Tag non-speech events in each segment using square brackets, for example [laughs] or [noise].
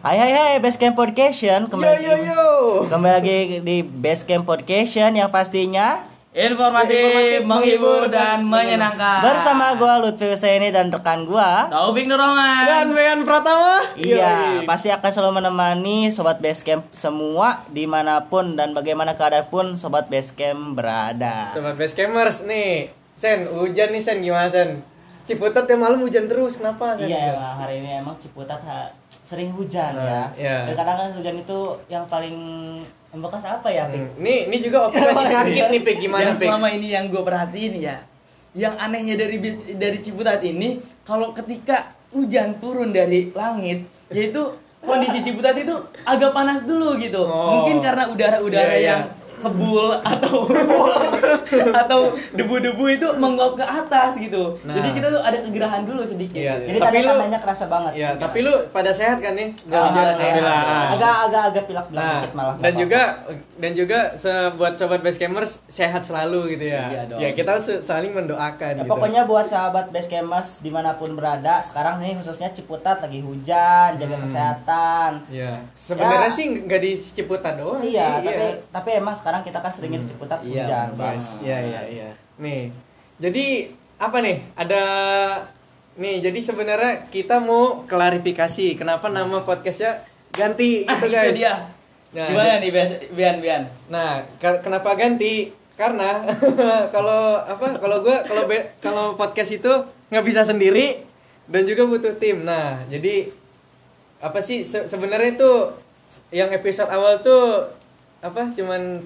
Hai hai hai Basecamp Podcast kembali Yo yo yo. kembali lagi di Basecamp Podcast yang pastinya Informatif, Informatif, menghibur, dan menyenangkan. bersama gua Lutfi Husaini dan rekan gua. Taufik Nurongan. Dan Mean Pratama. Iya, Yoi. pasti akan selalu menemani sobat Basecamp semua di mana pun dan bagaimana keadaan pun sobat Basecamp berada. Sobat Basecampers nih. Sen, hujan nih Sen gimana Sen? Ciputat tiap malam hujan terus, kenapa Sen? Iya, emang hari ini emang Ciputat ha- sering hujan ya. Nah, iya. Dan kadang kan hujan itu yang paling membekas apa ya, Pik? Hmm, Nih, ini juga opik [laughs] lagi sakit nih Pik gimana yang Pik? selama ini yang gue perhatiin ya, yang anehnya dari dari Ciputat ini, kalau ketika hujan turun dari langit, yaitu kondisi Ciputat itu agak panas dulu gitu. Oh. Mungkin karena udara-udara Iya, iya. yang kebul atau [laughs] atau debu-debu itu menguap ke atas gitu. Nah. Jadi kita tuh ada kegerahan dulu sedikit. Iya. gitu. Jadi Tapi tadi lu- tandanya kerasa banget. Ya, tapi lu pada sehat kan nih? Ah, hujan, saya alhamdulillah. agak agak agak pilak-pilak Nah, dikit malah. dan juga dan juga buat sobat Basecampers sehat selalu gitu ya. Iya dong. Ya, kita saling mendoakan Ya, gitu. pokoknya buat sahabat Basecampers di mana pun berada sekarang nih khususnya Ciputat lagi hujan jaga Hmm. kesehatan Ya, sebenarnya Ya. sih nggak di Ciputat doang. iya sih, tapi tapi emang sekarang kita kan seringnya di Ciputat Iya, hujan Bang. Bang. Iya iya iya. Nih, jadi apa nih? Ada nih. Jadi sebenarnya kita mau klarifikasi kenapa nama podcastnya ganti Ah, gitu itu guys. dia. Nah, Gimana nih Bias- Bian Bian? Nah, ke- kenapa ganti? Karena [laughs] kalau apa? Kalau gua kalau kalau podcast itu nggak bisa sendiri dan juga butuh tim. Nah, jadi apa sih se- sebenarnya itu yang episode awal tuh apa? Cuman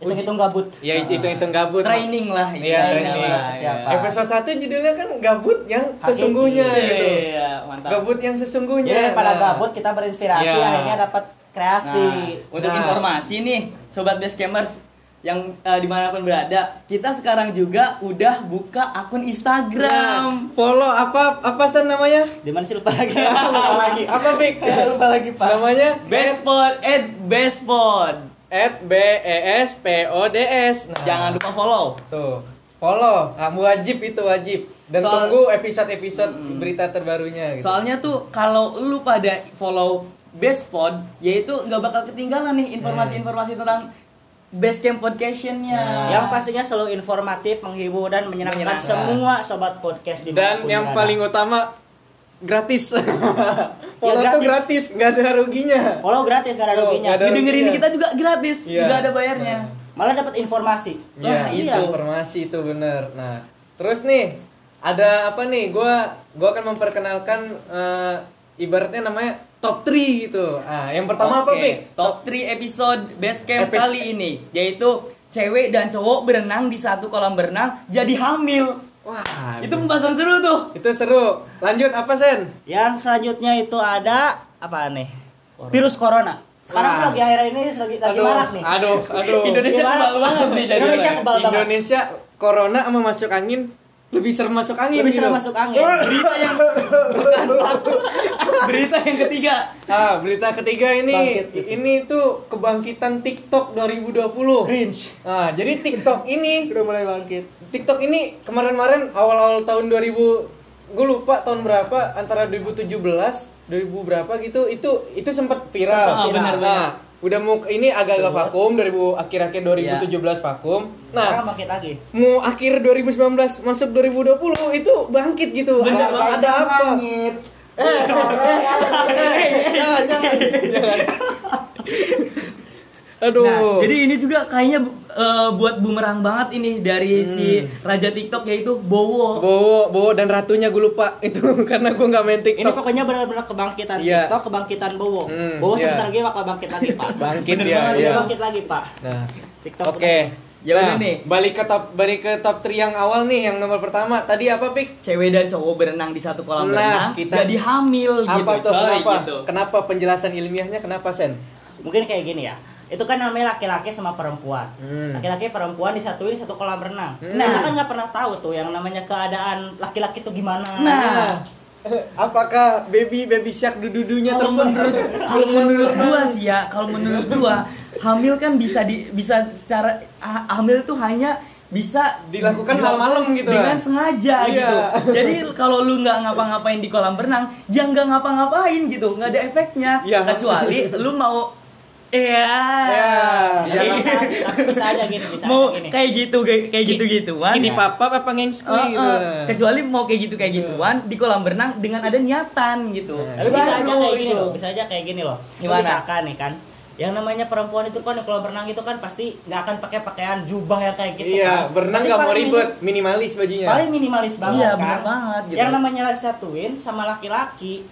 hitung-hitung gabut ya hitung-hitung gabut. Training lah. Iya, training lah. Siapa? ya. Episode 1 judulnya kan gabut yang Hakiki. sesungguhnya gitu. Iya, mantap. Gabut yang sesungguhnya. jadi daripada Nah. gabut kita berinspirasi Iya. akhirnya dapat kreasi Nah, untuk Nah. informasi nih, sobat Basecampers yang eh, di mana pun berada, kita sekarang juga udah buka akun Nah, Instagram. follow apa apa san namanya? di mana sih lupa lagi [laughs] Lupa lagi. Apa Bik? [laughs] Lupa lagi pak. Namanya Bestpod, at Bestpod. At B E S P O D S. Nah, Jangan lupa follow. tuh. Follow. Ah, wajib itu wajib. Dan Soal- tunggu episode-episode berita terbarunya gitu. Soalnya tuh kalau lu pada follow Bestpod, yaitu nggak bakal ketinggalan nih informasi-informasi tentang Basecamp Podcastnya. yang pastinya selalu informatif menghibur dan menyenangkan Menyenangkan. semua sobat podcast di Dan yang paling utama gratis. [laughs] Follow Ya, tuh gratis. gratis, nggak ada ruginya. follow gratis gak ada Oh, ruginya nggak ada ruginya. kita juga gratis, Iya. nggak ada bayarnya. malah dapat informasi Iya, Wah, itu iya. informasi itu bener. Nah, terus nih ada apa nih? Gua gua akan memperkenalkan eh, ibaratnya namanya top 3 gitu. Ah, yang pertama apa, Oke, Bik? Top 3 episode Basecamp Epis- kali ini yaitu cewek dan cowok berenang di satu kolam berenang jadi hamil. Wah, Itu pembahasan seru tuh. itu seru. Lanjut apa, Sen? Yang selanjutnya itu ada apa nih? Virus corona. Sekarang Wah. lagi akhir ini lagi lagi marak nih. Aduh, aduh. Indonesia kebal banget nih jadi Indonesia kebal banget. Indonesia corona sama masuk angin lebih serem masuk angin Lebih serem gitu. masuk angin. Berita yang bukan [laughs] Berita yang ketiga. Ah, berita ketiga ini Bangkit gitu. ini tuh kebangkitan TikTok 2020. Cringe. Nah, jadi TikTok ini Udah mulai bangkit. TikTok ini kemarin-kemarin awal-awal tahun 2000 gue lupa tahun berapa antara 2017 2000 berapa gitu itu itu sempat viral. Sempat viral. Nah, benar-benar. udah mau ini agak-agak vakum 2000 akhir-akhir 2017 vakum. Sekarang Nah, bangkit lagi. mau akhir 2019 masuk 2020 itu bangkit gitu. Bener ada, banget. ada apa? Bangkit. Eh, eh, eh, jangan, jangan, jangan. Aduh. Nah, jadi ini juga kayaknya eh, buat bumerang banget ini dari si Raja TikTok yaitu Bowo. Bowo, Bowo dan ratunya gue lupa [laughs] itu karena gue nggak main TikTok. Ini pokoknya benar-benar kebangkitan Iya. TikTok, kebangkitan Bowo. Hmm, Bowo iya. sebentar lagi bakal bangkit lagi, Pak. [laughs] Bangkit Bener iya. Udah bangkit lagi, Pak. Nah, TikTok. oke. Ya Nah, udah nih. Balik ke top balik ke top 3 yang awal nih, yang nomor pertama. Tadi apa, Pik? Cewek dan cowok berenang di satu kolam Nah, berenang kita- jadi hamil Apa gitu. tuh? coy, Kenapa? gitu. Kenapa penjelasan ilmiahnya kenapa, Sen? Mungkin kayak gini ya. Itu kan namanya laki-laki sama perempuan. Hmm. Laki-laki perempuan disatuin di satu kolam renang. Hmm. Nah, kita kan nggak pernah tahu tuh yang namanya keadaan laki-laki itu gimana. Nah, [laughs] Apakah baby baby shark dududunya kalau menurut kalau menurut gua sih ya, kalau menurut gua hamil kan bisa di bisa secara ha- hamil tuh hanya bisa Dilakukan dilakukan malam-malam gitu dengan kan? sengaja Iya. gitu [laughs] jadi kalau lu nggak ngapa-ngapain di kolam renang ya nggak ngapa-ngapain gitu nggak ada efeknya Iya. kecuali lu mau Iya. Iya. Bisa, tapi bisa aja gini, bisa mau aja gini. kayak gitu kayak kayak gitu gituan Skinny papa apa ngengskui Eh, gitu. eh, kecuali mau kayak gitu kayak gituan di kolam renang dengan ada niatan gitu Tapi bisa aja kayak gini gitu. loh, bisa aja kayak gini loh. Gimana? Misalkan nih kan, yang namanya perempuan itu kan di kolam renang itu kan pasti nggak akan pakai pakaian jubah yang kayak gitu Iya, kan. berenang nggak mau ribet, minim- minimalis bajunya. paling minimalis banget Iya, kan. banget gitu. Yang namanya disatuin sama laki-laki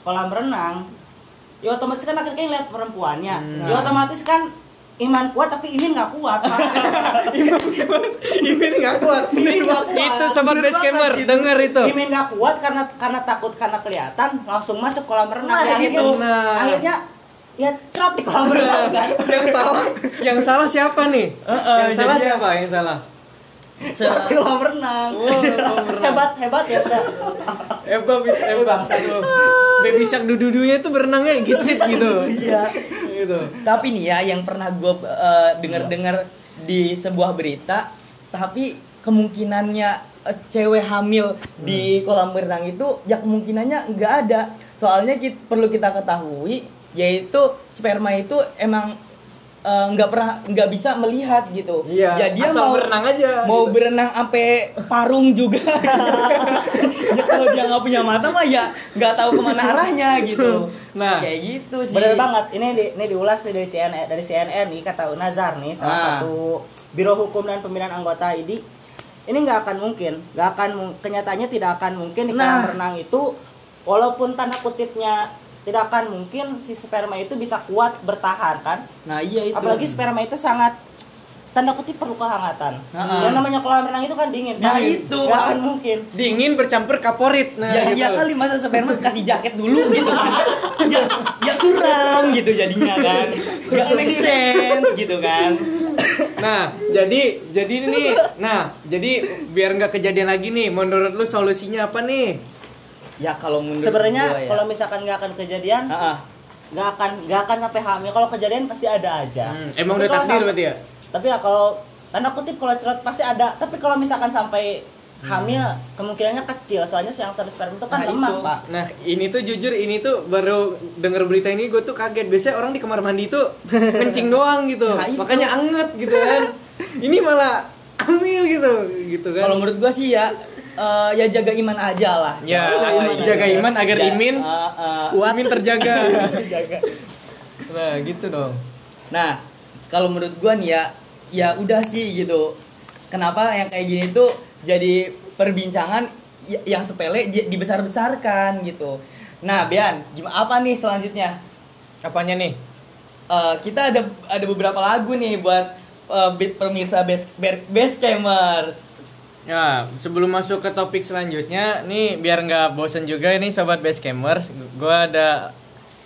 kolam renang, ya otomatis kan laki-laki lihat perempuannya. Hmm. Ya otomatis kan iman kuat tapi ini nggak kuat. [laughs] Ini nggak kuat. Kuat. Itu sobat basecamer, banget, denger itu. Imin nggak kuat karena karena takut karena kelihatan langsung masuk kolam renang. Nah, Ya, akhirnya, itu. Nah. akhirnya ya cerot di kolam renang kan. [laughs] yang salah, yang salah siapa nih? Heeh, yang salah siapa? Yang salah. Di kolam renang. Oh, kolam renang. hebat hebat ya sudah. Eba, Eh, bangsa. Baby Shark dududunya itu berenangnya gisis [laughs] gitu. Iya. gitu. Tapi nih ya yang pernah gue dengar-dengar di sebuah berita, tapi kemungkinannya eh, cewek hamil di kolam renang itu ya kemungkinannya nggak ada. Soalnya kit- perlu kita ketahui yaitu sperma itu emang eh, nggak pernah nggak bisa melihat gitu. Iya, Ya dia asal mau berenang aja, Mau gitu. berenang sampai parung juga. [laughs] ya kalau dia nggak punya mata mah ya nggak tahu ke mana arahnya gitu. Nah. kayak gitu sih. Bener banget. Ini di, ini diulas dari CNN dari CNN nih kata Nazar nih salah Ah. satu Biro Hukum dan Pembinaan Anggota ID. Ini nggak akan mungkin, nggak akan kenyataannya tidak akan mungkin di kolam Nah. renang itu walaupun tanda kutipnya tidak akan mungkin si sperma itu bisa kuat bertahan kan. Nah iya itu. Apalagi sperma itu sangat tanda kutip perlu kehangatan. Nah. Yang namanya kolam renang itu kan dingin. Nah, Dingin. itu. nggak akan mungkin. Dingin bercampur kaporit. Nah, ya gitu. iya kali masa sperma kasih jaket dulu [laughs] gitu kan. ya ya suram gitu jadinya kan. Ya make sense gitu kan. Nah, jadi jadi ini, nah, jadi biar nggak kejadian lagi nih, menurut lu solusinya apa nih? Ya kalau menurut Sebenarnya ya. kalau misalkan nggak akan kejadian, nggak akan nggak akan sampai hamil. Kalau kejadian pasti ada aja. Hmm, emang udah takdir berarti ya? Tapi ya kalau tanda kutip kalau cerot pasti ada. Tapi kalau misalkan sampai hamil kemungkinannya kecil. Soalnya yang sampai sperma itu kan Nah, lemah itu. pak. Nah, ini tuh jujur ini tuh baru denger berita ini gue tuh kaget. Biasanya orang di kamar mandi tuh [laughs] kencing doang gitu. Nah. Makanya anget gitu kan. ini malah hamil gitu, gitu kan. Kalau menurut gua sih ya eh, ya jaga iman aja lah. Ya, Jaga jaga iman agar Ja- imin eh, eh, Imin terjaga. [laughs] jaga. nah, gitu dong. Nah, kalau menurut gua nih ya, ya udah sih gitu. Kenapa yang kayak gini tuh jadi perbincangan y- yang sepele dibesar-besarkan gitu. Nah, Bian, gimana apa nih selanjutnya? Apanya nih? Eh, kita ada ada beberapa lagu nih buat be- pemirsa base base campers. Ya, sebelum masuk ke topik selanjutnya, nih biar nggak bosen juga ini sobat Basecampers, gua ada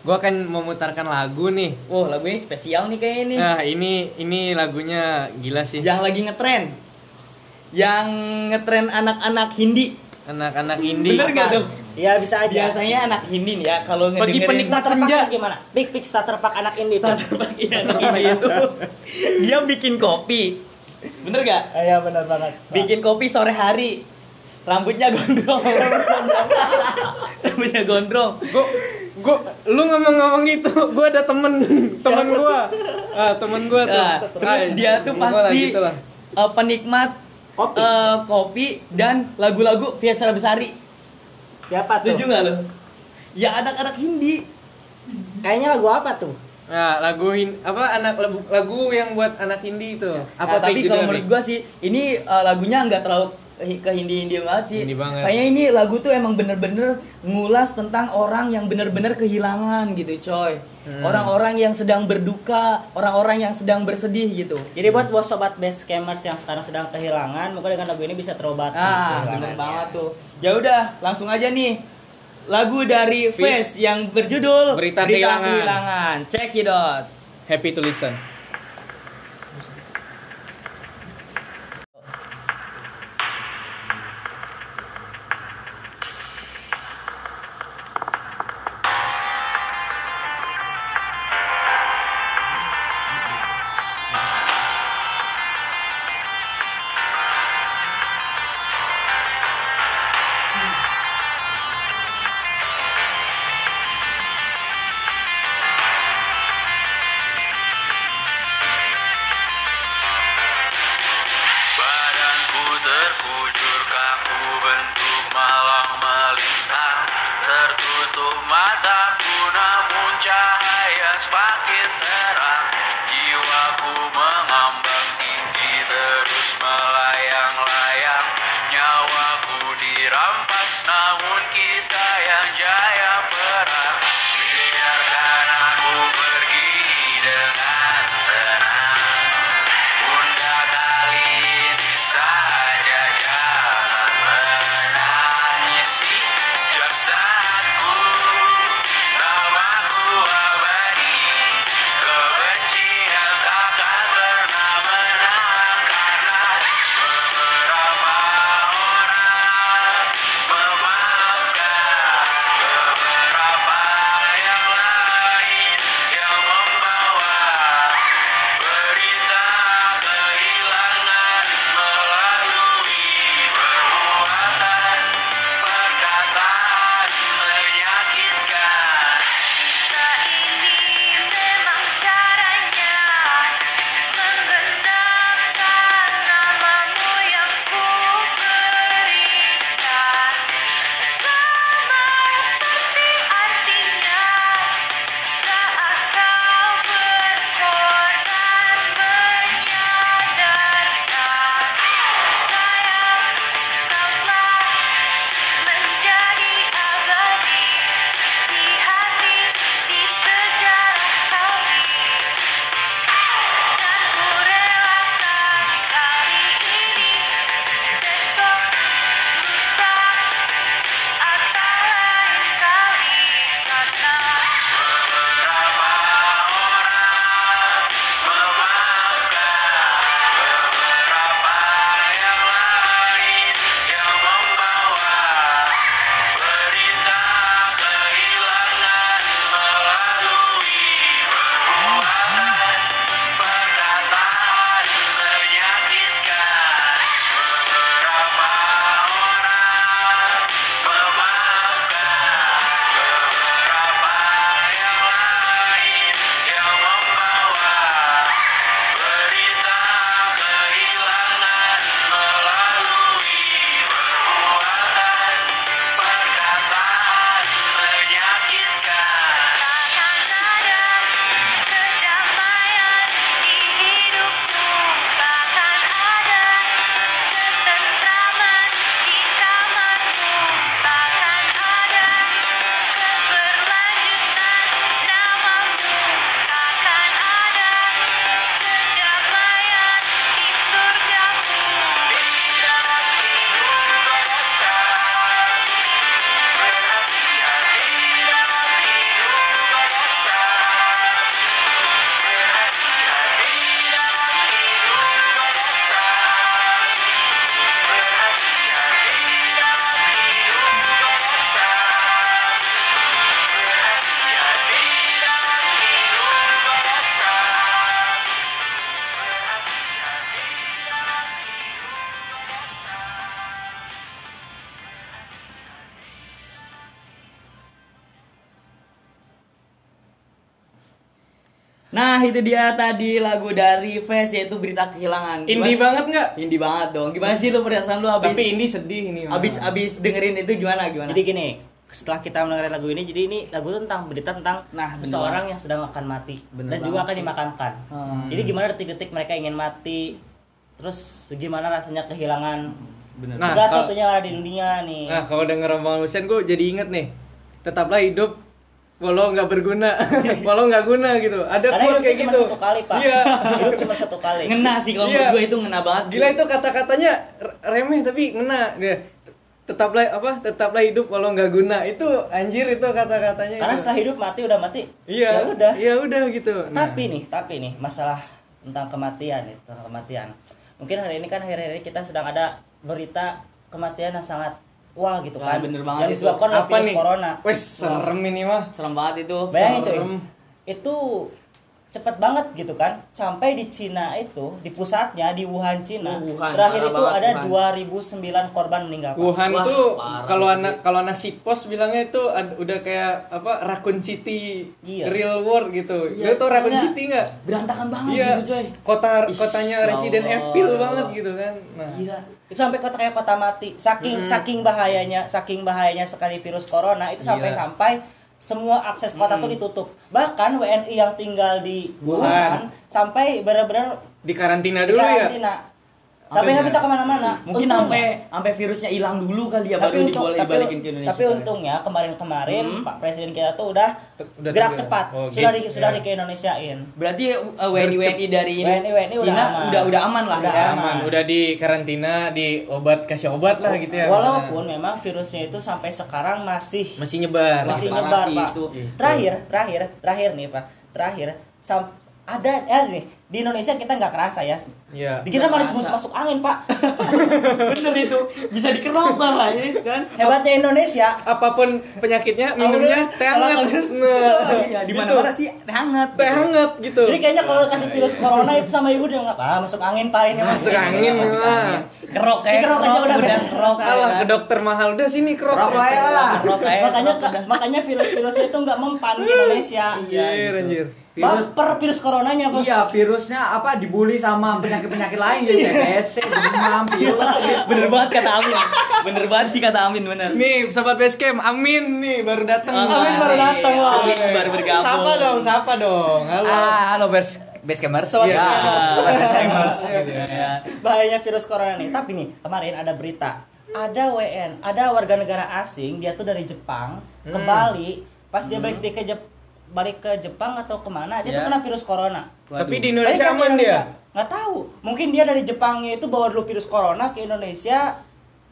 gua akan memutarkan lagu nih. Wah, lagunya spesial nih kayak ini. Nah, ini ini lagunya gila sih. Yang lagi ngetren. Yang ngetren anak-anak Hindi. Anak-anak indie. Bener gak tuh? Ya bisa aja. Biasanya anak Hindi nih ya kalau Bagi ngedengerin penikmat Starter senja. gimana? Big Big starter pack anak tuh. Starter pack iya, anak Hindi itu [laughs] dia bikin kopi. Bener gak? Iya benar banget. Bikin kopi sore hari. Rambutnya gondrong. [laughs] Rambutnya gondrong. Gua gua lu ngomong-ngomong gitu, gua ada temen temen gua. Ah, temen gua tuh. Nah, terus Ah, dia tuh pasti gitu lah. eh, penikmat Kopi. eh, kopi dan lagu-lagu Fiesra Besari. Siapa tuh? Setuju gak lo? Ya anak-anak Hindi. Kayaknya lagu apa tuh? Nah, lagu hin- apa anak lagu, lagu yang buat anak indie itu. Apa Nah, tapi kalau menurut gua sih ini uh, lagunya nggak terlalu ke Hindi Hindi banget sih. Hindi banget. Kayaknya ini lagu tuh emang bener-bener ngulas tentang orang yang bener-bener kehilangan gitu, coy. Hmm. Orang-orang yang sedang berduka, orang-orang yang sedang bersedih gitu. Jadi buat buat sobat base campers yang sekarang sedang kehilangan, moga dengan lagu ini bisa terobati. Ah, kehilangannya. bener banget tuh. Ya udah, langsung aja nih. Lagu dari. Face yang berjudul Berita Kehilangan. Kehilangan. Check it out. Happy to listen. Itu dia tadi lagu dari Fes yaitu berita kehilangan. Indie banget nggak? Indie banget dong. Gimana sih lu perasaan lu abis Tapi indie sedih ini. abis abis dengerin itu gimana gimana? Jadi gini, setelah kita mendengarkan lagu ini, jadi ini lagu itu tentang berita tentang Nah, bener seseorang yang sedang akan mati Bener dan juga akan sih. dimakamkan. Hmm. Jadi gimana detik-detik mereka ingin mati, terus gimana rasanya kehilangan Bener. Nah, segala sesuatunya ada di dunia nih. Nah, kalau denger omongan Husen gue jadi inget nih. Tetaplah hidup walau nggak berguna, [laughs] walau nggak guna gitu. Ada Karena kayak itu cuma gitu. satu kali, Pak. Iya. Hidup cuma satu kali. Ngena sih kalau Iya. gue itu ngena banget. Gila itu kata-katanya r- remeh tapi ngena. Dia tetaplah apa? Tetaplah hidup walau nggak guna. Itu anjir itu kata-katanya. Karena itu. setelah hidup mati udah mati. Iya. Ya udah. Iya udah gitu. Nah, Tapi nih, tapi nih masalah tentang kematian nih, tentang kematian. Mungkin hari ini kan akhir-akhir ini kita sedang ada berita kematian yang sangat wah gitu kan. bener banget yang itu. disebabkan oleh apa virus nih? corona. Wes serem ini mah. serem banget itu. Bayangin coy. serem. Itu cepet banget gitu kan sampai di Cina itu di pusatnya di Wuhan Cina Oh, Wuhan, terakhir parah itu ada Wuhan. 2009 korban meninggal Pak. Wuhan Wah, parah kalau anak kalau anak pos bilangnya itu ad- udah kayak apa Raccoon City Iya. real world gitu. Iya, Lu tau Raccoon City nggak? Berantakan banget Iya. gitu coy. Kota kotanya ya Resident. Evil banget gitu kan. Nah. Gila. Itu sampai kota kayak kota mati saking saking bahayanya saking bahayanya sekali virus corona itu sampai Gila. sampai semua akses kota tuh ditutup. Bahkan WNI yang tinggal di Wuhan. Wuhan sampai benar-benar Di karantina di dulu ya. Sampai nggak bisa ke mana-mana. Mungkin sampai sampai virusnya hilang dulu kali ya tapi baru untung, diboleh tapi, dibalikin ke Indonesia. tapi untungnya kemarin-kemarin Hmm. Pak Presiden kita tuh udah, Udah gerak cepat, Oh, sudah gitu, di, sudah ya. di Indonesiain. Berarti uh, WNI WNI dari WNI WNI udah Cina aman. udah udah aman lah Udah ya. aman. Aman, udah di karantina, di obat kasih obat lah gitu ya. Walaupun memang virusnya itu sampai sekarang masih masih nyebar. masih nyebar pak. itu. Terakhir, terakhir, terakhir nih pak, terakhir sam ada ya nih di Indonesia kita nggak kerasa ya. Iya. Dikira malah kerasa. masuk masuk angin pak. [laughs] Bener itu bisa dikerok lah ya kan. Hebatnya Indonesia. Apa pun penyakitnya, minumnya teh hangat. Nah, [laughs] Iya, di gitu. mana-mana sih hangat. Teh hangat gitu. Jadi kayaknya kalau kasih virus corona itu sama ibu dia nggak ah masuk angin pak ini Masuk angin lah. kerok kayak Kerok aja udah beres. kerok. Alah ke dokter mahal udah sini kerok. Aja lah. Makanya makanya virus-virusnya itu nggak mempan di Indonesia. Iya, anjir. Virus- Baper virus coronanya pak. Iya, virusnya apa dibully sama penyakit-penyakit lain gitu [laughs] TBC, demam, pilek gitu. Bener banget kata Amin. Bener banget sih kata Amin bener. Nih, sahabat basecamp, Amin nih baru datang. Amin baru datang, wah. Amin baru bergabung. Sapa dong, sapa dong. Halo. Ah, halo base basecamers. Sobat Iya. Basecampers. Sobat Basecampers. [laughs] Ya. bahayanya virus corona nih. Tapi nih kemarin ada berita, ada WN, ada warga negara asing, dia tuh dari Jepang ke Hmm. Bali, pas dia balik di ke Jep- balik ke Jepang atau ke mana, dia Ya. tuh kena virus corona. Tapi di Indonesia aman dia. Nggak tahu. Mungkin dia dari Jepangnya itu bawa dulu virus corona ke Indonesia.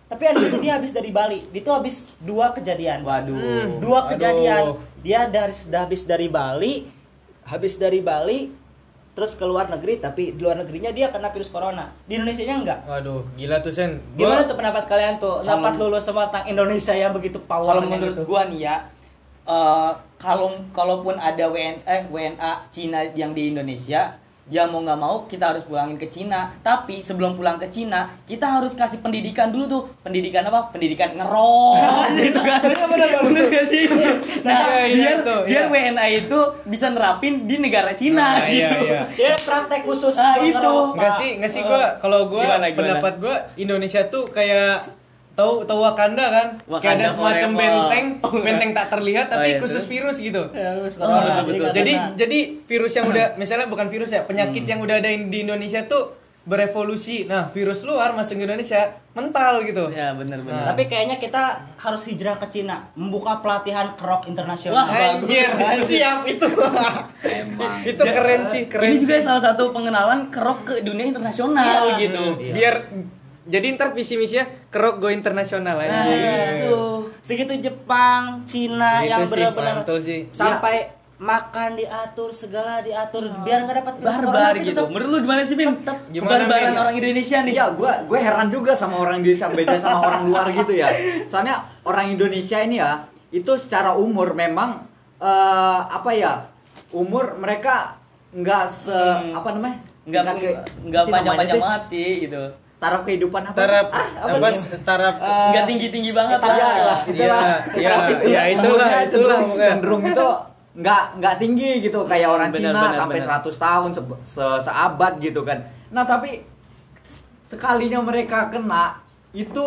Tapi ada itu dia habis dari Bali. Dia tuh habis dua kejadian. Waduh. Hmm. Dua Aduh. kejadian. Dia dari sudah habis dari Bali, habis dari Bali terus ke luar negeri tapi di luar negerinya dia kena virus corona. Di Indonesia nya enggak. Waduh, gila tuh Sen. Gua- Gimana tuh pendapat kalian tuh? Dapat lulus semua tentang Indonesia yang begitu power Kalau menurut gua nih ya, eh, kalau kalaupun ada WN, eh, WNA Cina yang di Indonesia, ya mau nggak mau kita harus pulangin ke Cina. Tapi sebelum pulang ke Cina, kita harus kasih pendidikan dulu tuh. Pendidikan apa? Pendidikan ngerok [laughs] gitu kan. Bener gak sih? Nah, Iya, iya, biar tuh, biar. WNA itu bisa nerapin di negara Cina Nah, iya, gitu. iya. dia praktek khusus Ah, buat itu. Pak. sih, enggak sih gua kalau gimana? pendapat gua Indonesia tuh kayak tahu tahu Wakanda kan? kayak ada Wakanda semacam forever. benteng, [laughs] benteng tak terlihat Oh, tapi iya, khusus terus? virus gitu. Ya, virus Oh, betul, Jadi betul. nggak Jadi kena. jadi virus yang udah misalnya bukan virus ya, penyakit yang udah ada di Indonesia tuh berevolusi. Nah, virus luar masuk ke Indonesia mental gitu. Ya bener-bener. Nah. Tapi kayaknya kita harus hijrah ke Cina, membuka pelatihan kerok internasional. Wah. Anjir, siap itu. Emang. [laughs] itu keren sih, keren. Ini juga salah satu pengenalan kerok ke dunia internasional Iya. gitu. Biar jadi ntar visi misinya kerok go internasional aja. Nah, itu. Segitu Jepang, Cina Gitu yang benar-benar sampai makan diatur segala diatur biar nggak dapat Barbar gitu. tetap- Menurut lu gimana sih, Bin? Tetep. Gimana, Barbaran Bin? orang Indonesia nih. Iya, gue gue heran juga sama orang Indonesia beda sama [laughs] orang luar gitu ya. Soalnya orang Indonesia ini ya, itu secara umur memang eh, apa ya? Umur mereka nggak se Hmm. apa namanya? Sih namanya panjang-panjang banget sih gitu. Taraf kehidupan apa? Taraf Ah, apa apa sih? taraf Eh, Enggak tinggi-tinggi banget Iya lah. lah, itulah. Iya, Taraf iya, itu, iya, itulah, umurnya itulah, cenderung, pokoknya. cenderung itu nggak nggak tinggi gitu kayak orang Benar, Cina benar, sampai benar. 100 tahun se- se- seabad gitu kan. Nah, tapi sekalinya mereka kena itu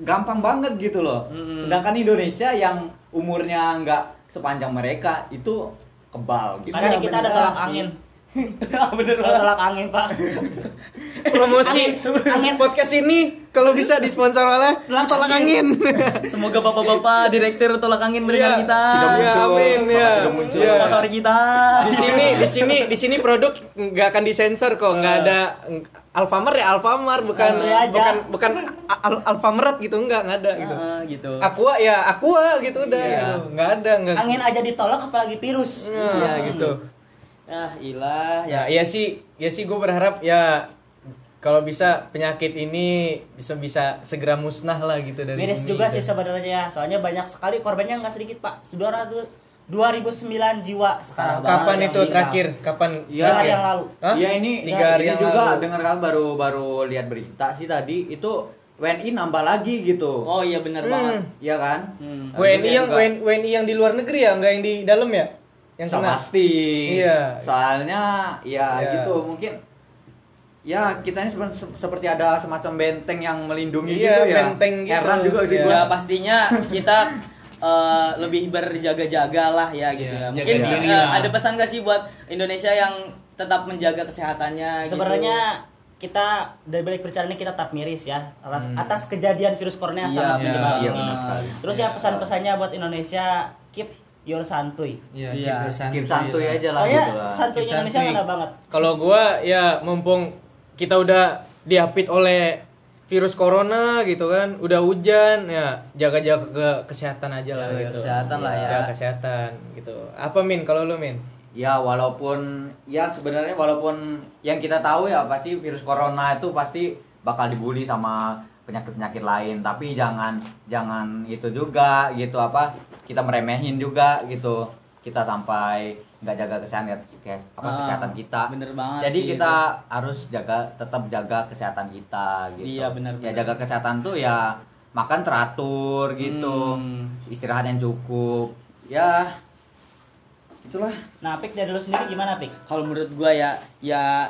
gampang banget gitu loh. Mm-mm. Sedangkan Indonesia yang umurnya nggak sepanjang mereka itu kebal gitu. Iya, kita ada bener tolak angin. [laughs] Bener Ada banget. tolak angin, Pak. [laughs] promosi Angin. podcast ini kalau bisa disponsor oleh tolak angin. Semoga bapak-bapak direktur tolak angin mendengar Iya. kita. Sudah Ya, muncul. amin ya. Sudah muncul. Iya. Sponsori kita. Di sini di sini di sini produk nggak akan disensor kok, nggak ada Alfamart ya Alfamart bukan aja. bukan bukan al Alfamart gitu enggak nggak ada gitu. Heeh, gitu. Aqua ya Aqua gitu udah Iya. gitu. Nggak ada nggak. Angin aja ditolak apalagi virus. Iya gitu. Ah, ilah Ya, ya. ya sih, ya sih gue berharap ya kalau bisa penyakit ini bisa bisa segera musnah lah gitu dari Miris bumi juga gitu. sih sebenarnya. Soalnya banyak sekali korbannya nggak sedikit, Pak. 200 2009 jiwa sekarang. Kapan banget itu terakhir? Kapan? Iya. Tiga hari yang lalu. Hah? Iya ini tiga hari ini yang juga lalu. dengar kamu baru baru lihat berita sih tadi itu WNI nambah lagi gitu. Oh iya benar Hmm. banget. Iya kan? Hmm. WNI yang WNI, WNI yang di luar negeri ya, nggak yang di dalam ya? Yang So, kena. pasti. Iya. Soalnya ya Iya. gitu mungkin ya kita ini seperti, ada semacam benteng yang melindungi Iya, gitu ya. benteng gitu. Heran juga sih Iya. gua. Ya pastinya kita eh, lebih berjaga-jaga lah ya gitu Iya, ya. Mungkin jaga diri eh, lah. ada pesan gak sih buat Indonesia yang tetap menjaga kesehatannya gitu? Sebenarnya kita dari balik percaya ini kita tetap miris ya atas, atas kejadian virus corona yang Iya, sangat iya, menyebar iya, ini. Terus ya pesan-pesannya buat Indonesia keep your santuy. Iya, Iya, Keep santuy aja lah Soalnya gitu lah. santuy Keep Indonesia ada banget. Kalau gua ya mumpung kita udah diapit oleh virus corona gitu kan, udah hujan ya jaga-jaga ke kesehatan aja lah Jaga gitu. kesehatan lah ya. Jaga kesehatan gitu. Apa Min kalau lu Min? Ya walaupun ya sebenarnya walaupun yang kita tahu ya pasti virus corona itu pasti bakal dibully sama penyakit-penyakit lain tapi jangan jangan itu juga gitu apa kita meremehin juga gitu kita sampai nggak jaga kesehatan kayak apa Ah, kesehatan kita. bener banget jadi sih kita harus jaga tetap jaga kesehatan kita gitu. Iya, bener, ya bener. jaga kesehatan tuh ya makan teratur gitu. Hmm. istirahat yang cukup. Ya itulah. Nah, Pik dari lu sendiri gimana, Pik? kalau menurut gua ya ya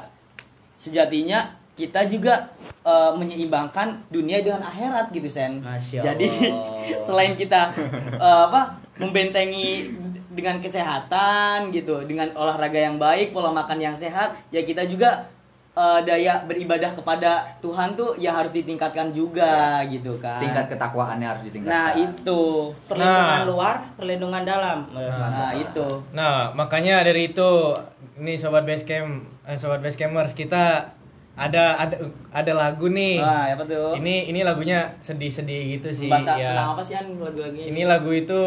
sejatinya kita juga eh, menyeimbangkan dunia dengan akhirat gitu sen. Masya jadi [laughs] selain kita eh, apa membentengi dengan kesehatan gitu dengan olahraga yang baik pola makan yang sehat ya kita juga eh, daya beribadah kepada Tuhan tuh ya harus ditingkatkan juga gitu kan. Tingkat ketakwaannya harus ditingkatkan. Nah itu. Perlindungan Nah. luar, perlindungan dalam. nah itu. Nah, makanya dari itu ini sobat basecamp eh, sobat basecampers kita ada ada ada lagu nih. Wah, apa tuh? Ini ini lagunya sedih-sedih gitu sih. bahasa ya. tentang apa sih an lagu-lagunya Ini lagu itu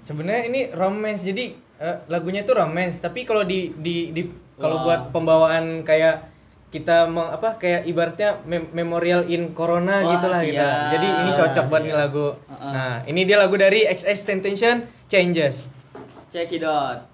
sebenarnya ini romance. Jadi eh, lagunya itu romance, tapi kalau di di, di kalau Wah. buat pembawaan kayak kita meng, apa kayak ibaratnya mem- memorial in corona Wah, gitulah gitu. Jadi ini cocok buat nih lagu. Nah, ini dia lagu dari XX Temptation Changes. check it out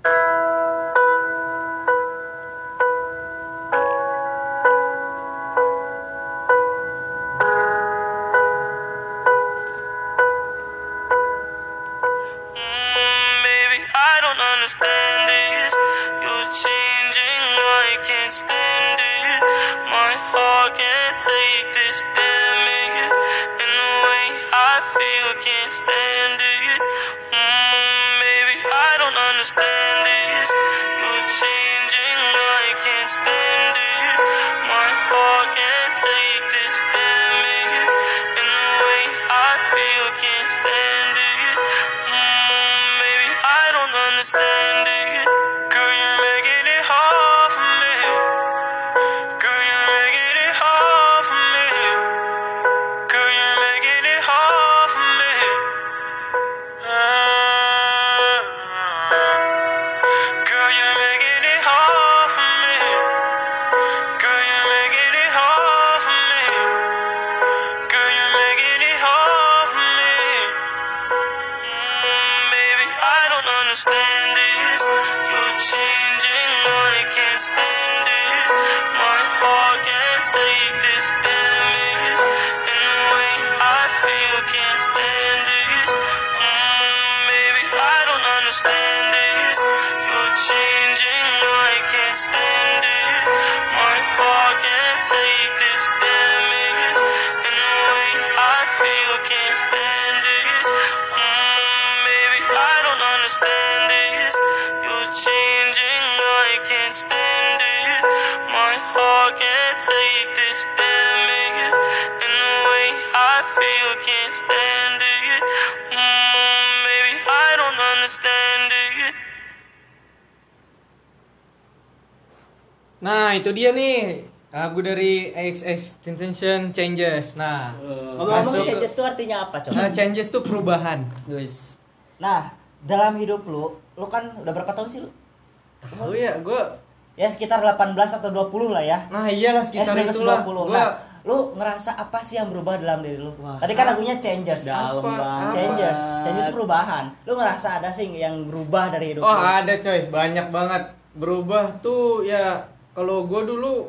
it. Mm, baby, I don't understand this. Take this damage. And the way I feel, can't stand. Mm, I don't understand this. You're changing, I can't stand it. My heart can't take this damage. And the way I feel, can't stand it. Mm, baby, I don't understand it. Nah, itu dia nih lagu dari XX Tension Changes. Nah, Ngomong-ngomong masuk ke- changes itu artinya apa, Cok? Nah, changes tuh perubahan. guys Nah, dalam hidup lu, lu kan udah berapa tahun sih lu? Tahu ya, gua Ya sekitar 18 atau 20 lah ya. Nah, iyalah Eh, sekitar 19, itulah. 20. Gua Nah, lu ngerasa apa sih yang berubah dalam diri lu? Wah. Tadi kan lagunya changes. Dalam banget. Changes, changes perubahan. Lu ngerasa ada sih yang berubah dari hidup Oh, lu? ada coy, banyak banget. Berubah tuh ya kalau gua dulu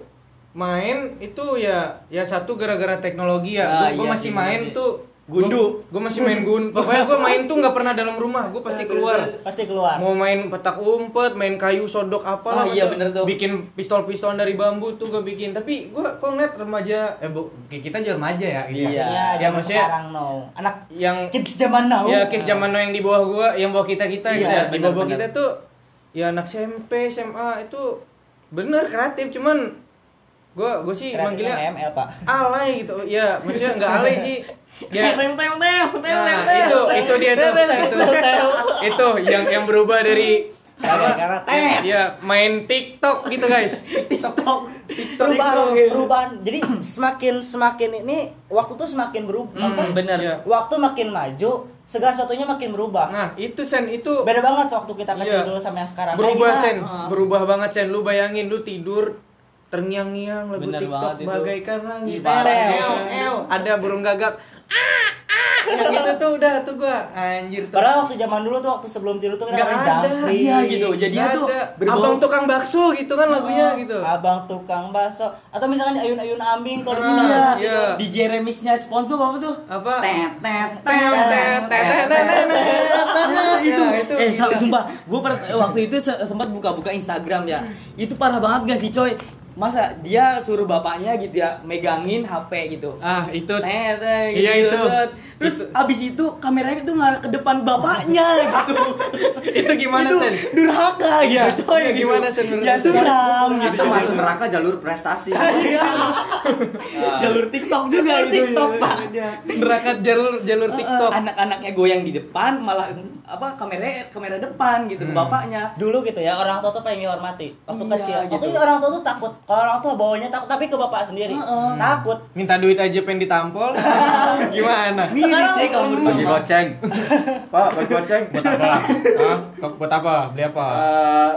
main itu ya ya satu gara-gara teknologi ya. Ah, gua, gua iya masih sih, main iya tuh Gundu. Gue masih main gun. [laughs] Pokoknya gue main tuh nggak pernah dalam rumah. Gue pasti keluar. pasti keluar Mau main petak umpet, main kayu sodok apalah. Ah, iya, bener tuh. Bikin pistol-pistol dari bambu tuh gue bikin. Tapi gue kok ngeliat remaja, eh bu, kayak kita juga remaja ya. gitu. Iya. ya, Ya maksudnya sekarang no anak yang kids zaman now ya kids zaman now yang di bawah gua, yang bawah kita kita gitu Iya, ya. Di bener, bawah bener. kita tuh ya anak SMP, SMA itu bener kreatif cuman gua gua sih manggilnya ML pak alay gitu. Ya, maksudnya nggak alay sih. [laughs] Ya, Tem tem tem tem Nah, tem. itu itu dia tuh. Itu, itu yang yang berubah dari apa? Karena tes. Ya, main TikTok gitu, guys. TikTok. TikTok perubahan perubahan jadi semakin semakin ini waktu tuh semakin berubah Hmm, apa? bener. Iya. waktu makin maju segala sesuatunya makin berubah Nah, itu Sen, itu beda banget waktu kita kecil Iya. dulu sama yang sekarang berubah Sen? Heeh. berubah banget Sen. Lu bayangin lu tidur terngiang-ngiang lagu Bener TikTok bagaikan langit. Ada burung gagak. Ah, ah. Yang gitu tuh udah tuh gua anjir tuh. Padahal waktu zaman dulu tuh waktu sebelum tidur tuh kita Nggak main ada. Iya gitu. Jadinya Nggak tuh ada. berbau- Abang tukang bakso gitu kan lagunya Oh, gitu. Abang tukang bakso atau misalkan ayun-ayun ambing kalau di Ah, sini Iya, iya. DJ remixnya SpongeBob apa tuh? Apa? Tet tet Tet, tet, tet, tet, itu, eh sumpah gue waktu itu se- sempat buka-buka Instagram ya itu parah banget gak sih coy masa dia suruh bapaknya gitu ya megangin HP gitu Ah, itu Tet, tet, Iya, gitu, itu. set. terus abis itu kameranya tuh ngarah ke depan bapaknya [laughs] gitu itu gimana itu Sen? durhaka gitu coy Iya, gitu. gimana, Sen, ya suram gitu Itu masuk neraka jalur prestasi. [laughs] Iya. jalur TikTok juga Jalur gitu TikTok, Pak. Iya. Neraka jalur jalur TikTok. Anak-anaknya goyang di depan malah apa kamera kamera depan gitu bapaknya dulu gitu ya orang tua tuh pengen dihormati waktu Iya, kecil waktu gitu. itu orang tua tuh takut kalau orang tua bawanya takut tapi ke bapak sendiri Heeh. takut Minta duit aja pengen ditampol. [laughs] Gimana? miris sih kalau menurut Bagi goceng. [laughs] Pak, bagi goceng buat apa? Hah? Buat apa? Beli apa? Eh,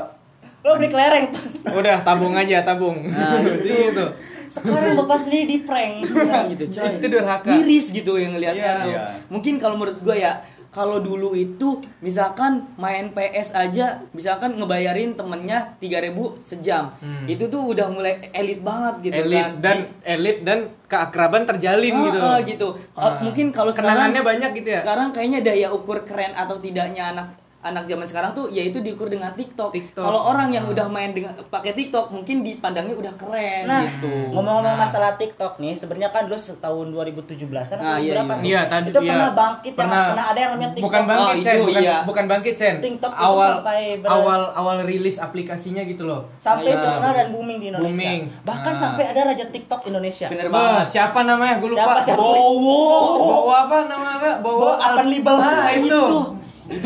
lo beli kelereng Udah tabung aja, tabung. Nah, [laughs] gitu. sekarang bapak sendiri di prank Iya, gitu coy Itu durhaka. miris gitu yang ngelihatnya Iya. tuh. Iya. mungkin kalau menurut gue ya kalau dulu itu misalkan main PS aja misalkan ngebayarin temennya 3000 sejam Hmm. itu tuh udah mulai elit banget gitu elit kan dan Di- elit dan keakraban terjalin Ah, gitu. ah, gitu. Ah. Mungkin kalau sekarang Kenangannya banyak gitu ya? Sekarang kayaknya daya ukur keren atau tidaknya anak anak zaman sekarang tuh yaitu diukur dengan TikTok. TikTok. Kalau orang yang udah main dengan pakai TikTok mungkin dipandangnya udah keren Nah, gitu. ngomong-ngomong masalah TikTok nih, sebenarnya kan dulu tahun 2017-an Nah, atau iya, berapa iya. tuh? Iya, tadi itu iya. pernah bangkit Pernah. yang pernah ada yang namanya TikTok. Bukan bangkit, Oh, Sen. itu, bukan, iya. bukan bangkit, Sen. TikTok itu awal sampai ber- awal awal rilis aplikasinya gitu loh. sampai Iya. terkenal dan booming di Indonesia. Booming. Bahkan Nah. sampai ada raja TikTok Indonesia. Bener banget. siapa namanya? Gue lupa. Siapa, siapa? Bowo. Bowo apa namanya? Bowo Alpen Libel. Ah, itu. itu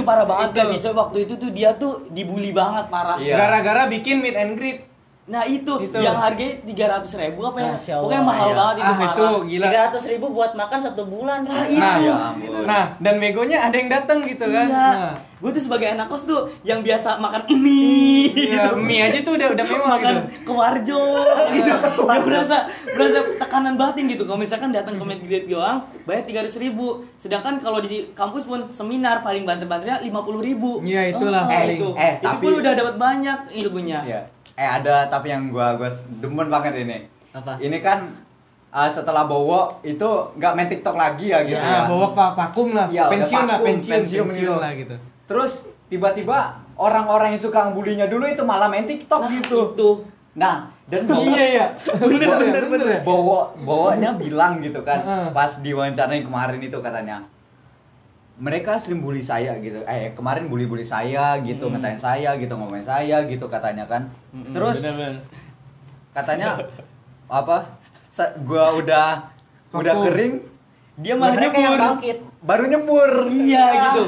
parah banget Itu. gak sih coy waktu itu tuh dia tuh dibully banget parah. Iya. Gara-gara bikin meet and greet. Nah itu, Itu. yang harganya tiga ratus ribu apa ya? Masya Allah, Pokoknya mahal iya. banget itu Ah, itu gila. 300 ribu buat makan satu bulan. Pak. Nah, Nah, itu. ya ampun. Nah, dan begonya ada yang datang gitu kan. Iya. Nah, Gue tuh sebagai anak kos tuh yang biasa makan mie. Iya, mie aja tuh udah udah mewah makan gitu. ke warjo [laughs] gitu. Dia berasa berasa tekanan batin gitu. Kalau misalkan datang ke grade doang bayar tiga ribu. Sedangkan kalau di kampus pun seminar paling banter-banternya lima puluh ribu. Iya, itulah Oh, paling. itu. Eh, itu tapi- pun udah dapat banyak ilmunya. Iya. Eh ada tapi yang gua gua demen banget ini. Apa? Ini kan uh, setelah Bowo itu nggak main TikTok lagi ya gitu Ya, ya. va- vakum lah, udah pensiun lah, vakum, pensiun, pensiun, gitu. lah gitu. Terus tiba-tiba orang-orang yang suka ngebulinya dulu itu malah main TikTok Nah, gitu. itu. Nah, dan Bowo, Iya [laughs] ya, bener bener bener. ya? Bowo Bowonya bilang gitu kan pas diwawancarain kemarin itu katanya mereka sering bully saya gitu eh kemarin bully-bully saya gitu Hmm. ngatain saya gitu ngomongin saya gitu katanya kan terus Bener-bener. katanya apa gua udah udah kering Dia malah Mereka yang nyebur. bangkit. baru nyebur Iya gitu.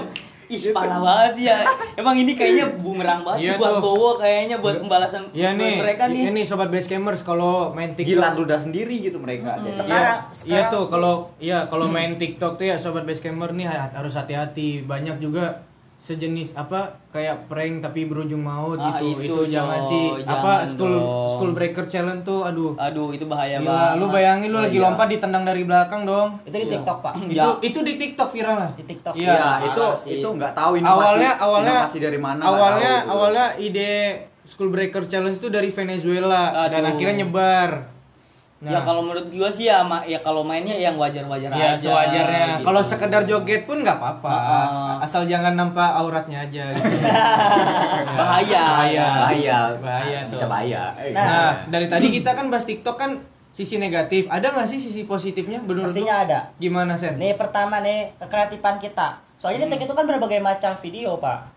Ih parah banget sih ya. Emang ini kayaknya bumerang banget Iya sih buat. Bowo kayaknya buat pembalasan Iya buat nih, mereka nih. Ini sobat basecamers kalau main TikTok gila ludah sendiri gitu mereka Hmm. Jadi, Sekarang- Iya, iya sekarang- tuh kalau iya kalau main TikTok tuh ya sobat basecammer nih ha- harus hati-hati. Banyak juga sejenis apa kayak prank tapi berujung maut Ah, gitu. itu, Itu, jangan sih. Apa jangan school dong. school breaker challenge tuh aduh. Aduh itu bahaya Gila, banget. lu bayangin lu Oh, lagi iya. lompat ditendang dari belakang dong. Itu di TikTok, Pak. Itu Ya. itu di TikTok viral lah. Di TikTok. Iya. ya itu sih. itu nggak tahu inovasi awalnya awalnya inovasi dari mana awalnya tahu awalnya ide school breaker challenge itu dari Venezuela dan Aduh. akhirnya nyebar ya kalau menurut gua sih ya ma- ya kalau mainnya yang wajar-wajar Ya aja. sewajarnya. gitu. Kalau sekedar joget pun nggak apa-apa. Heeh. Asal jangan nampak auratnya aja gitu. [laughs] Bahaya. Bahaya. bahaya Bahaya tuh. bisa bahaya Nah, dari tadi kita kan bahas TikTok kan sisi negatif. Ada nggak sih sisi positifnya? Menurut lu? Pastinya ada. Gimana Sen? Nih pertama nih kekreatifan kita. Soalnya di TikTok itu kan berbagai macam video, Pak.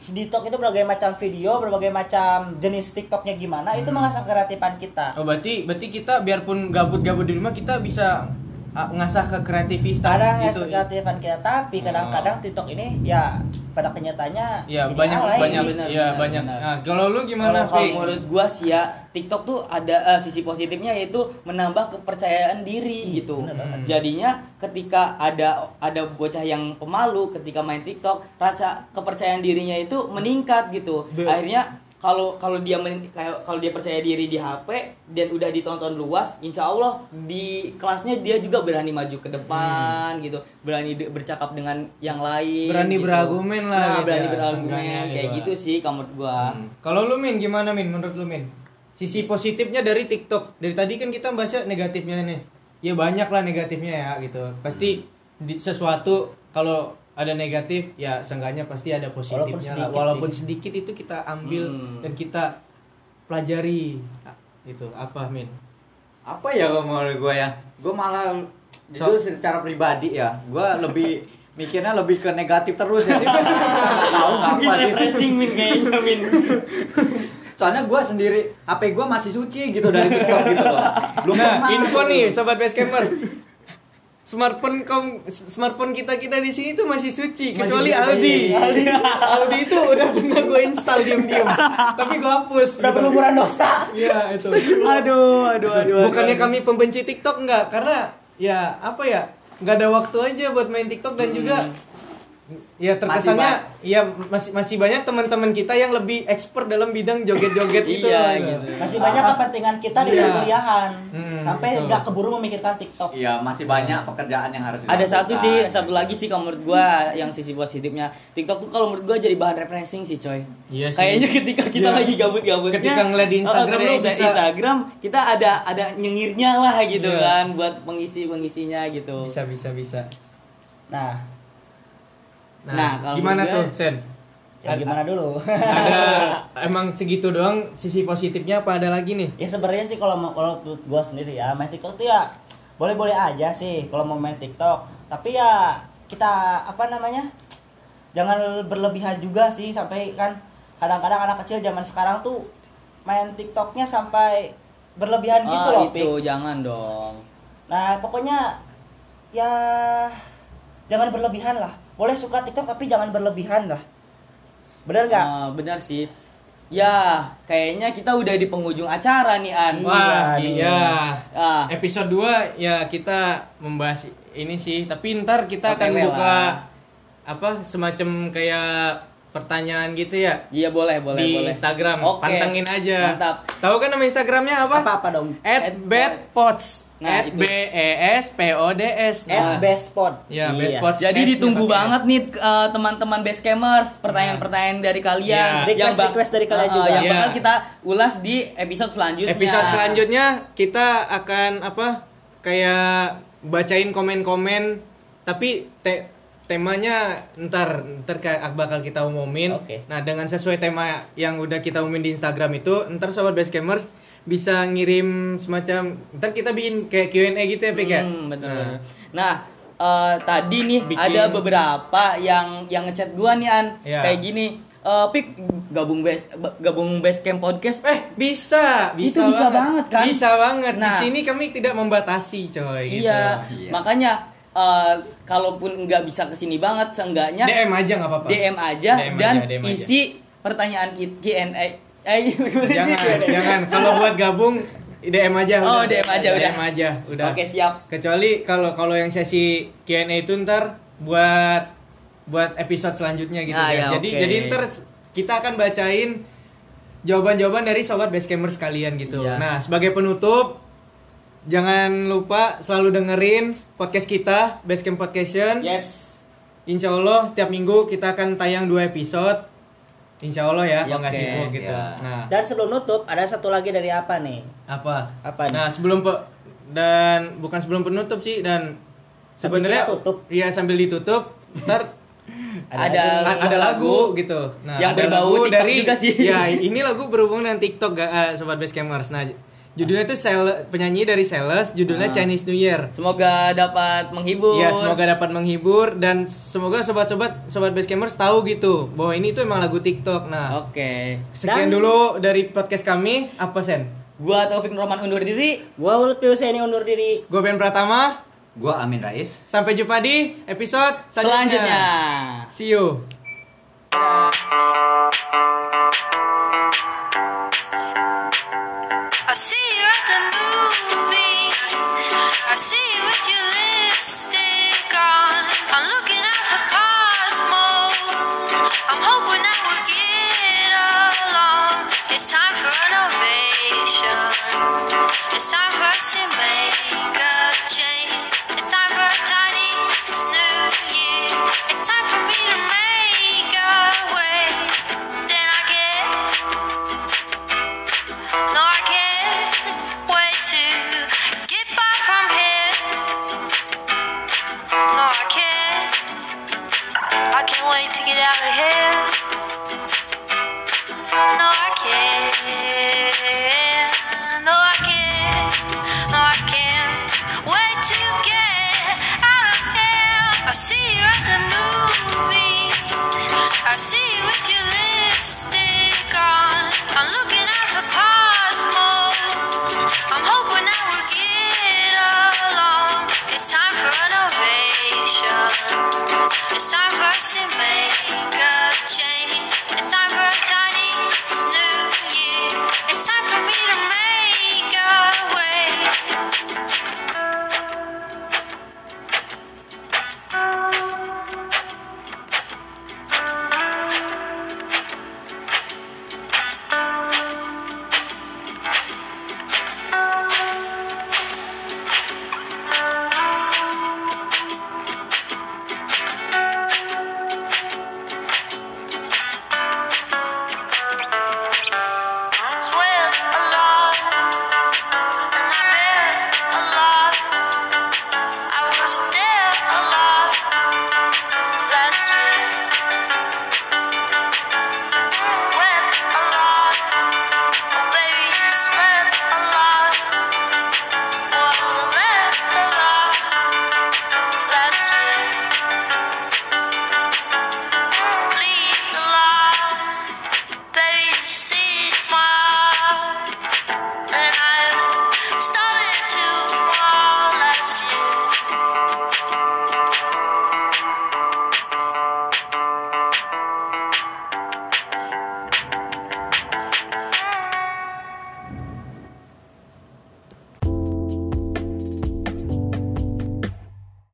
Di TikTok itu berbagai macam video, berbagai macam jenis TikToknya gimana, itu mengasah kreatifan kita. Oh berarti berarti kita biarpun gabut-gabut di rumah kita bisa ngasah ke kreativitas Kadang ya gitu. kreatifan kita, tapi kadang-kadang TikTok ini ya pada kenyataannya Ya jadi banyak alay banyak sih. benar, ya banyak. benar. Nah, kalau lu gimana, Kalau kalau Pi? menurut gua sih ya TikTok tuh ada eh, sisi positifnya yaitu menambah kepercayaan diri gitu. bener banget. Jadinya ketika ada ada bocah yang pemalu ketika main TikTok, rasa kepercayaan dirinya itu meningkat gitu. Be- Akhirnya kalau kalau dia men- kalau dia percaya diri di HP dan udah ditonton luas, insya Allah di kelasnya dia juga berani maju ke depan gitu, berani de- bercakap dengan yang lain. Berani gitu. berargumen lah Nah, gitu berani ya, berargumen kayak gitu. gitu sih menurut gua. Hmm. Kalau lu Min gimana Min menurut lu Min? Sisi positifnya dari TikTok. Dari tadi kan kita bahasnya negatifnya nih. Ya banyak lah negatifnya ya gitu. Pasti di sesuatu kalau ada negatif ya seenggaknya pasti ada positifnya Walaupun lah. sedikit Walaupun sih. sedikit itu kita ambil Hmm. dan kita pelajari. Nah, Itu apa Min? apa ya kalau menurut gue ya gue malah jujur secara pribadi ya gue lebih [laughs] mikirnya lebih ke negatif terus ya [laughs] Nggak tahu sih refreshing min kayaknya min [laughs] soalnya gue sendiri HP gue masih suci gitu dari TikTok gitu loh belum Nah, info nih sobat Basecamer. Smartphone kom, smartphone kita kita di sini tuh masih suci Masih kecuali suci. Aldi. Aldi. Aldi itu udah pernah gue install diem-diem. Tapi gue hapus. Udah gitu. berlumuran dosa. Iya, itu. aduh aduh aduh Bukannya kami pembenci TikTok enggak, karena ya apa ya? nggak ada waktu aja buat main TikTok dan juga ya terkesannya ya masih masih banyak teman-teman kita yang lebih expert dalam bidang joget-joget itu. Iya, gitu. gitu. Masih banyak kepentingan kita di Iya. perkuliahan. Hmm, sampai betul. nggak keburu memikirkan TikTok. iya masih banyak pekerjaan yang harus ada satu sih satu lagi sih kalau menurut gua yang sisi positifnya TikTok tuh kalau menurut gua jadi bahan refreshing sih coy Iya sih. kayaknya ketika kita Iya. lagi gabut-gabutnya Ketika ngeliat di Instagram oh, lu ngeliat bisa- Instagram kita ada ada nyengirnya lah gitu Iya. kan buat pengisi pengisinya gitu Bisa bisa bisa. Nah, Nah, Nah, kalau gimana gue- tuh, Sen? ya gimana dulu? Ada [laughs] emang segitu doang sisi positifnya apa ada lagi nih? ya sebenarnya sih kalau mau kalau gua sendiri ya main TikTok tuh ya boleh-boleh aja sih kalau mau main TikTok. Tapi ya kita apa namanya? Jangan berlebihan juga sih sampai kan kadang-kadang anak kecil zaman sekarang tuh main TikToknya sampai berlebihan gitu Ah, loh, itu Pik. jangan dong Nah, pokoknya ya jangan berlebihan lah. Boleh suka TikTok tapi jangan berlebihan lah. Bener nggak? Ah, benar sih ya kayaknya kita udah di penghujung acara nih An Wah, nih. iya. ah Episode 2 ya kita membahas ini sih, tapi ntar kita akan OTW buka lah. apa semacam kayak pertanyaan gitu ya iya boleh boleh di boleh Instagram. Oke. Pantengin aja. mantap Tahu kan nama Instagramnya apa? Apa apa dong? At bedpots. Nah, At itu. B E S P O D S. At best spot. Ya, Iya. best spot. Jadi S-nya ditunggu pakai. banget nih eh, teman-teman Basecamers pertanyaan-pertanyaan dari kalian Ya. Request- bak- request dari kalian Eh, juga. yang Ya. bakal kita ulas di episode selanjutnya. Episode selanjutnya kita akan apa? Kayak bacain komen-komen tapi te- temanya ntar ntar kayak bakal kita umumin. Oke. Nah, dengan sesuai tema yang udah kita umumin di Instagram itu, ntar sobat Basecamers bisa ngirim semacam ntar kita bikin kayak Q&A gitu ya, Pik ya. Hmm, betul. Nah, Nah, eh, tadi nih Bikin- ada beberapa yang yang ngechat gua nih An Ya. kayak gini. Eh, Pik gabung base gabung Basecamp podcast. Eh bisa, bisa Itu bisa banget, kan? Bisa banget. Di Nah. sini kami tidak membatasi, coy. gitu. iya, Iya. makanya eh, kalaupun nggak bisa ke sini banget, seenggaknya DM aja nggak apa-apa. DM aja DM dan aja, DM aja. isi pertanyaan ki- Q&A. Eh, Jangan, jangan. Kalau buat gabung DM aja Oh, udah. DM aja, udah. DM aja, udah. Oke, siap. Kecuali kalau kalau yang sesi Q&A itu ntar buat buat episode selanjutnya gitu Ah, ya. ya, Jadi oke. jadi ntar kita akan bacain jawaban-jawaban dari sobat Basecamers kalian gitu. Iya. Nah, sebagai penutup jangan lupa selalu dengerin podcast kita Basecamp Podcast. Yes. Insya Allah tiap minggu kita akan tayang dua episode. Insya Allah ya, Ya, kalau nggak oke, sibuk gitu. ya. Nah, Dan sebelum nutup ada satu lagi dari apa nih? apa? Apa nih? Nah, sebelum pe- dan bukan sebelum penutup sih dan sebenarnya tutup. iya sambil ditutup ntar [laughs] Ada a- ada lagu gitu nah Yang ada berbau lagu TikTok juga sih. ya ini lagu berhubungan dengan TikTok eh, sobat Basecampers nah judulnya tuh Sel- penyanyi dari Sales judulnya Chinese New Year Semoga dapat menghibur. Ya semoga dapat menghibur dan semoga sobat-sobat sobat Basecampers tahu gitu bahwa ini tuh emang lagu TikTok. Nah, Oke. sekian Dan- dulu dari podcast kami. Apa sen? Gua Taufik Nurrahman undur diri. Gua Ulut Piuseni undur diri. Gue Ben Pratama. Gua Amin Rais. Sampai jumpa di episode Selanjutnya. See you.